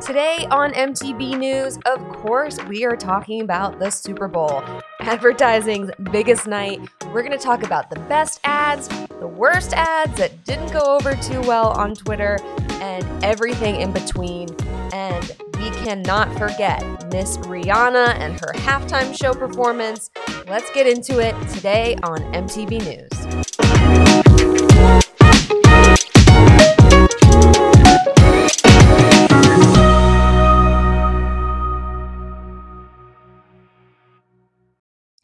Today on MTV News, of course, we are talking about the Super Bowl, advertising's biggest night. We're going to talk about the best ads, the worst ads that didn't go over too well on Twitter, and everything in between. And we cannot forget Miss Rihanna and her halftime show performance. Let's get into it today on MTV News.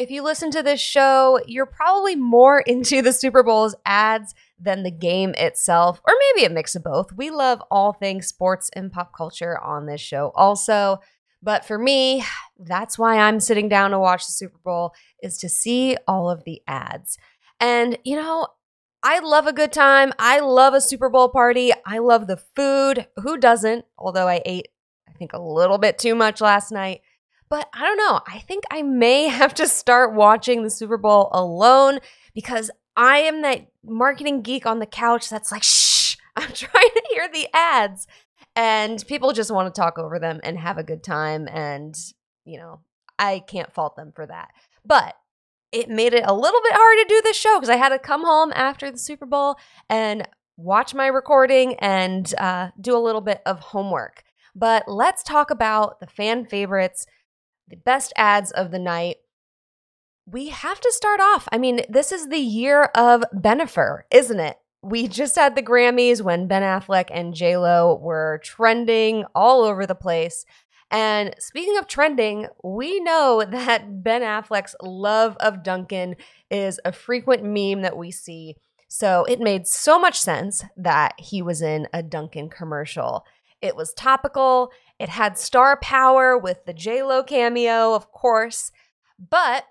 If you listen to this show, you're probably more into the Super Bowl's ads than the game itself, or maybe a mix of both. We love all things sports and pop culture on this show, also. But for me, that's why I'm sitting down to watch the Super Bowl, is to see all of the ads. And, you know, I love a good time. I love a Super Bowl party. I love the food. Who doesn't? Although I ate, I think, a little bit too much last night. But I don't know. I think I may have to start watching the Super Bowl alone because I am that marketing geek on the couch that's like, shh, I'm trying to hear the ads. And people just want to talk over them and have a good time. And, you know, I can't fault them for that. But it made it a little bit hard to do this show because I had to come home after the Super Bowl and watch my recording and uh, do a little bit of homework. But let's talk about the fan favorites the best ads of the night. We have to start off. I mean, this is the year of Bennifer, isn't it? We just had the Grammys when Ben Affleck and J Lo were trending all over the place. And speaking of trending, we know that Ben Affleck's love of Dunkin' is a frequent meme that we see. So it made so much sense that he was in a Dunkin' commercial. It was topical. It had star power with the J-Lo cameo, of course. But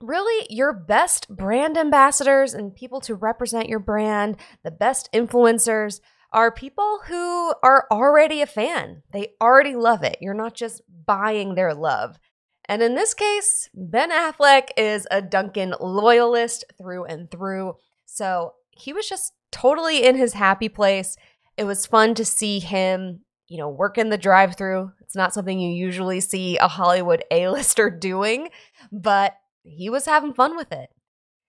really, your best brand ambassadors and people to represent your brand, the best influencers, are people who are already a fan. They already love it. You're not just buying their love. And in this case, Ben Affleck is a Dunkin' loyalist through and through. So he was just totally in his happy place. It was fun to see him, you know, work in the drive through. It's not something you usually see a Hollywood A-lister doing, but he was having fun with it.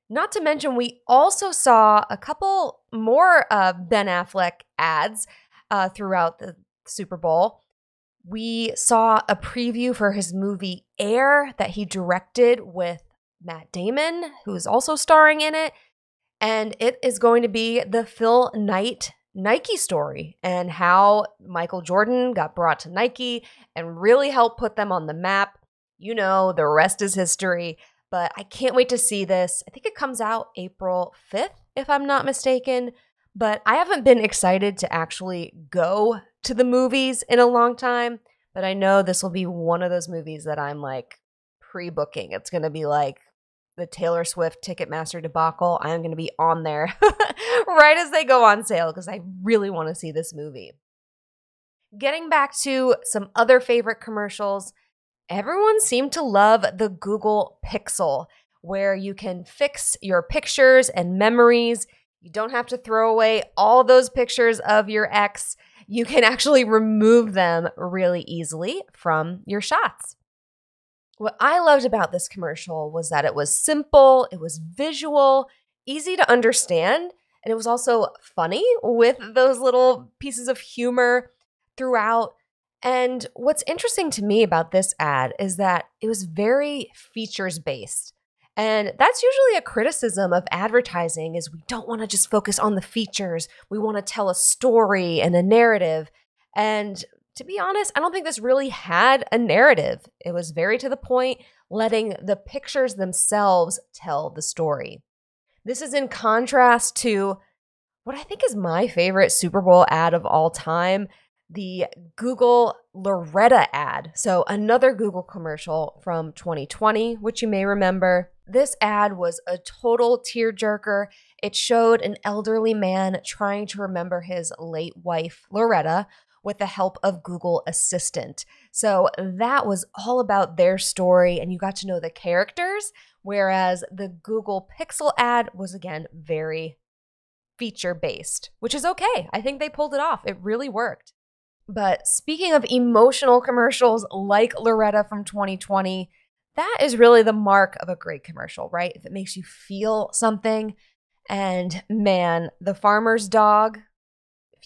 Not to mention, we also saw a couple more uh, Ben Affleck ads uh, throughout the Super Bowl. We saw a preview for his movie Air that he directed with Matt Damon, who is also starring in it. And it is going to be the Phil Knight Nike story and how Michael Jordan got brought to Nike and really helped put them on the map. You know, the rest is history, but I can't wait to see this. I think it comes out April 5th, if I'm not mistaken. But I haven't been excited to actually go to the movies in a long time. But I know this will be one of those movies that I'm like pre booking. It's going to be like the Taylor Swift Ticketmaster debacle, I am going to be on there right as they go on sale because I really want to see this movie. Getting back to some other favorite commercials, everyone seemed to love the Google Pixel, where you can fix your pictures and memories. You don't have to throw away all those pictures of your ex. You can actually remove them really easily from your shots. What I loved about this commercial was that it was simple, it was visual, easy to understand, and it was also funny with those little pieces of humor throughout. And what's interesting to me about this ad is that it was very features based. And that's usually a criticism of advertising is we don't want to just focus on the features. We want to tell a story and a narrative. And to be honest, I don't think this really had a narrative. It was very to the point, letting the pictures themselves tell the story. This is in contrast to what I think is my favorite Super Bowl ad of all time the Google Loretta ad. So, another Google commercial from 2020, which you may remember. This ad was a total tearjerker. It showed an elderly man trying to remember his late wife, Loretta, with the help of Google Assistant. So that was all about their story, and you got to know the characters, whereas the Google Pixel ad was again very feature based, which is okay. I think they pulled it off. It really worked. But speaking of emotional commercials like Loretta from 2020, that is really the mark of a great commercial, right? If it makes you feel something. And man, the farmer's dog,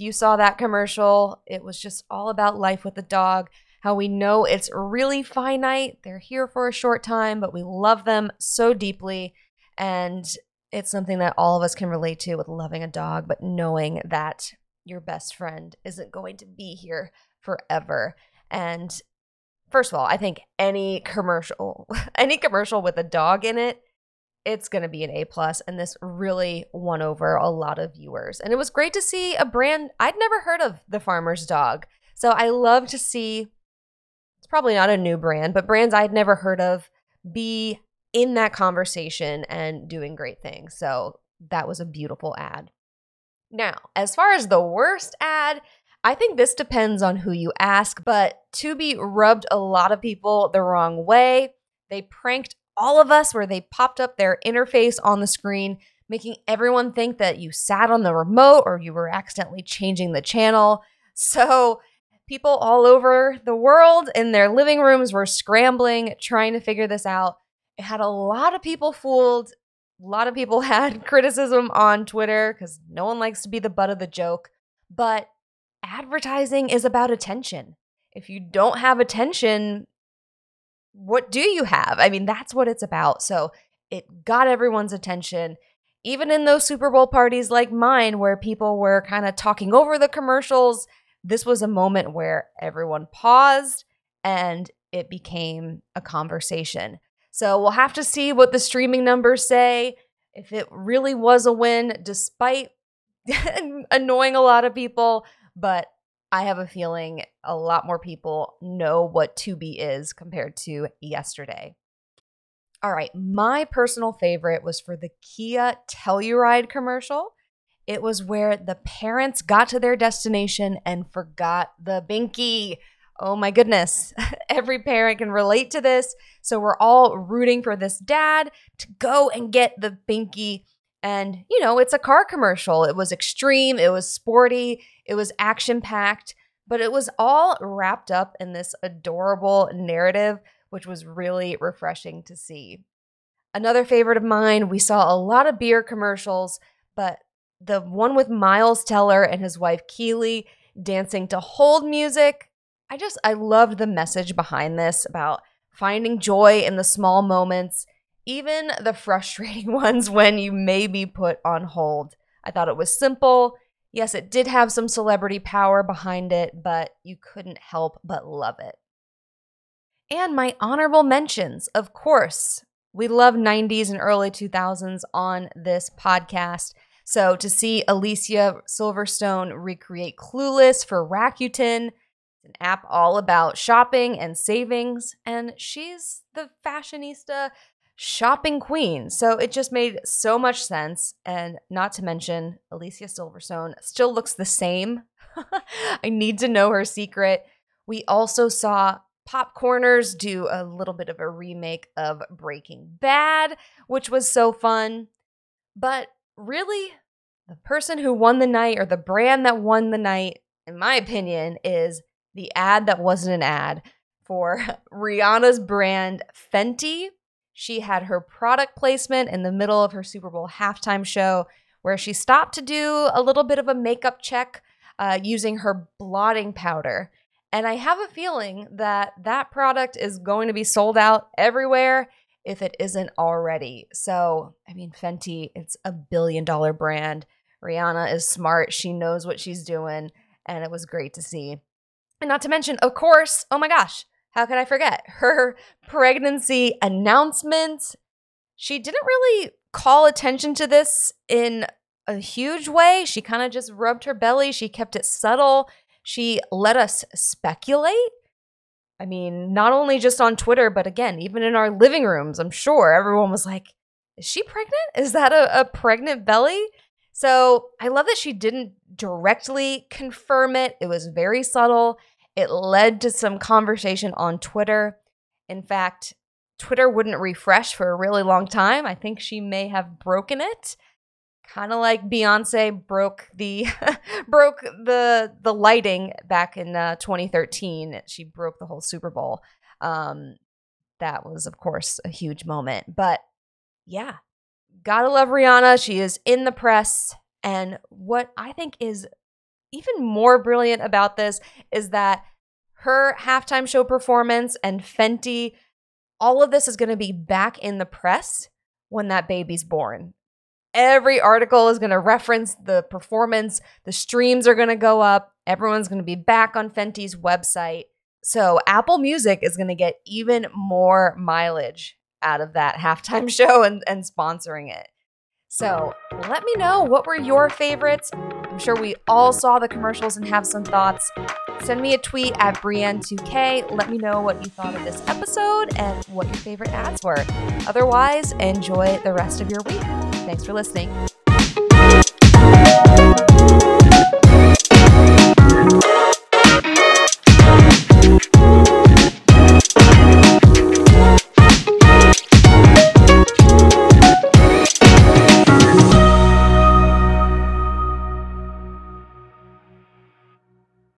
you saw that commercial, it was just all about life with the dog, how we know it's really finite. They're here for a short time, but we love them so deeply. And it's something that all of us can relate to with loving a dog, but knowing that your best friend isn't going to be here forever. And first of all, I think any commercial, any commercial with a dog in it, it's going to be an A plus, and this really won over a lot of viewers. And it was great to see a brand I'd never heard of, the Farmer's Dog. So I love to see. It's probably not a new brand, but brands I'd never heard of be in that conversation and doing great things. So that was a beautiful ad. Now, as far as the worst ad, I think this depends on who you ask, but Tubi rubbed a lot of people the wrong way. They pranked all of us where they popped up their interface on the screen, making everyone think that you sat on the remote or you were accidentally changing the channel. So, people all over the world in their living rooms were scrambling, trying to figure this out. It had a lot of people fooled. A lot of people had criticism on Twitter because no one likes to be the butt of the joke. But advertising is about attention. If you don't have attention, what do you have? I mean, that's what it's about. So it got everyone's attention. Even in those Super Bowl parties like mine, where people were kind of talking over the commercials, this was a moment where everyone paused and it became a conversation. So we'll have to see what the streaming numbers say. If it really was a win, despite annoying a lot of people, but I have a feeling a lot more people know what Tubi is compared to yesterday. All right, my personal favorite was for the Kia Telluride commercial. It was where the parents got to their destination and forgot the binky. Oh my goodness. Every parent can relate to this. So we're all rooting for this dad to go and get the binky. And, you know, it's a car commercial. It was extreme, it was sporty, it was action packed, but it was all wrapped up in this adorable narrative, which was really refreshing to see. Another favorite of mine, we saw a lot of beer commercials, but the one with Miles Teller and his wife Keely dancing to hold music. I just, I loved the message behind this about finding joy in the small moments, even the frustrating ones when you may be put on hold. I thought it was simple. Yes, it did have some celebrity power behind it, but you couldn't help but love it. And my honorable mentions, of course, we love 90s and early 2000s on this podcast. So to see Alicia Silverstone recreate Clueless for Rakuten, an app all about shopping and savings, and she's the fashionista shopping queen. So it just made so much sense. And not to mention, Alicia Silverstone still looks the same. I need to know her secret. We also saw Popcorners do a little bit of a remake of Breaking Bad, which was so fun. But really, the person who won the night or the brand that won the night, in my opinion, is the ad that wasn't an ad for Rihanna's brand Fenty. She had her product placement in the middle of her Super Bowl halftime show where she stopped to do a little bit of a makeup check uh, using her blotting powder. And I have a feeling that that product is going to be sold out everywhere if it isn't already. So, I mean, Fenty, it's a billion dollar brand. Rihanna is smart. She knows what she's doing. And it was great to see. And not to mention, of course, oh my gosh, how could I forget her pregnancy announcement? She didn't really call attention to this in a huge way. She kind of just rubbed her belly. She kept it subtle. She let us speculate. I mean, not only just on Twitter, but again, even in our living rooms, I'm sure everyone was like, Is she pregnant? Is that a, a pregnant belly? So I love that she didn't directly confirm it. It was very subtle. It led to some conversation on Twitter. In fact, Twitter wouldn't refresh for a really long time. I think she may have broken it. kind of like Beyonce broke the broke the the lighting back in uh, 2013. She broke the whole Super Bowl. Um, that was, of course, a huge moment. But yeah, gotta love Rihanna. She is in the press, and what I think is even more brilliant about this is that her halftime show performance and Fenty, all of this is going to be back in the press when that baby's born. Every article is going to reference the performance. The streams are going to go up. Everyone's going to be back on Fenty's website. So Apple Music is going to get even more mileage out of that halftime show and, and sponsoring it. So let me know what were your favorites. I'm sure we all saw the commercials and have some thoughts. Send me a tweet at Brienne2K. Let me know what you thought of this episode and what your favorite ads were. Otherwise, enjoy the rest of your week. Thanks for listening.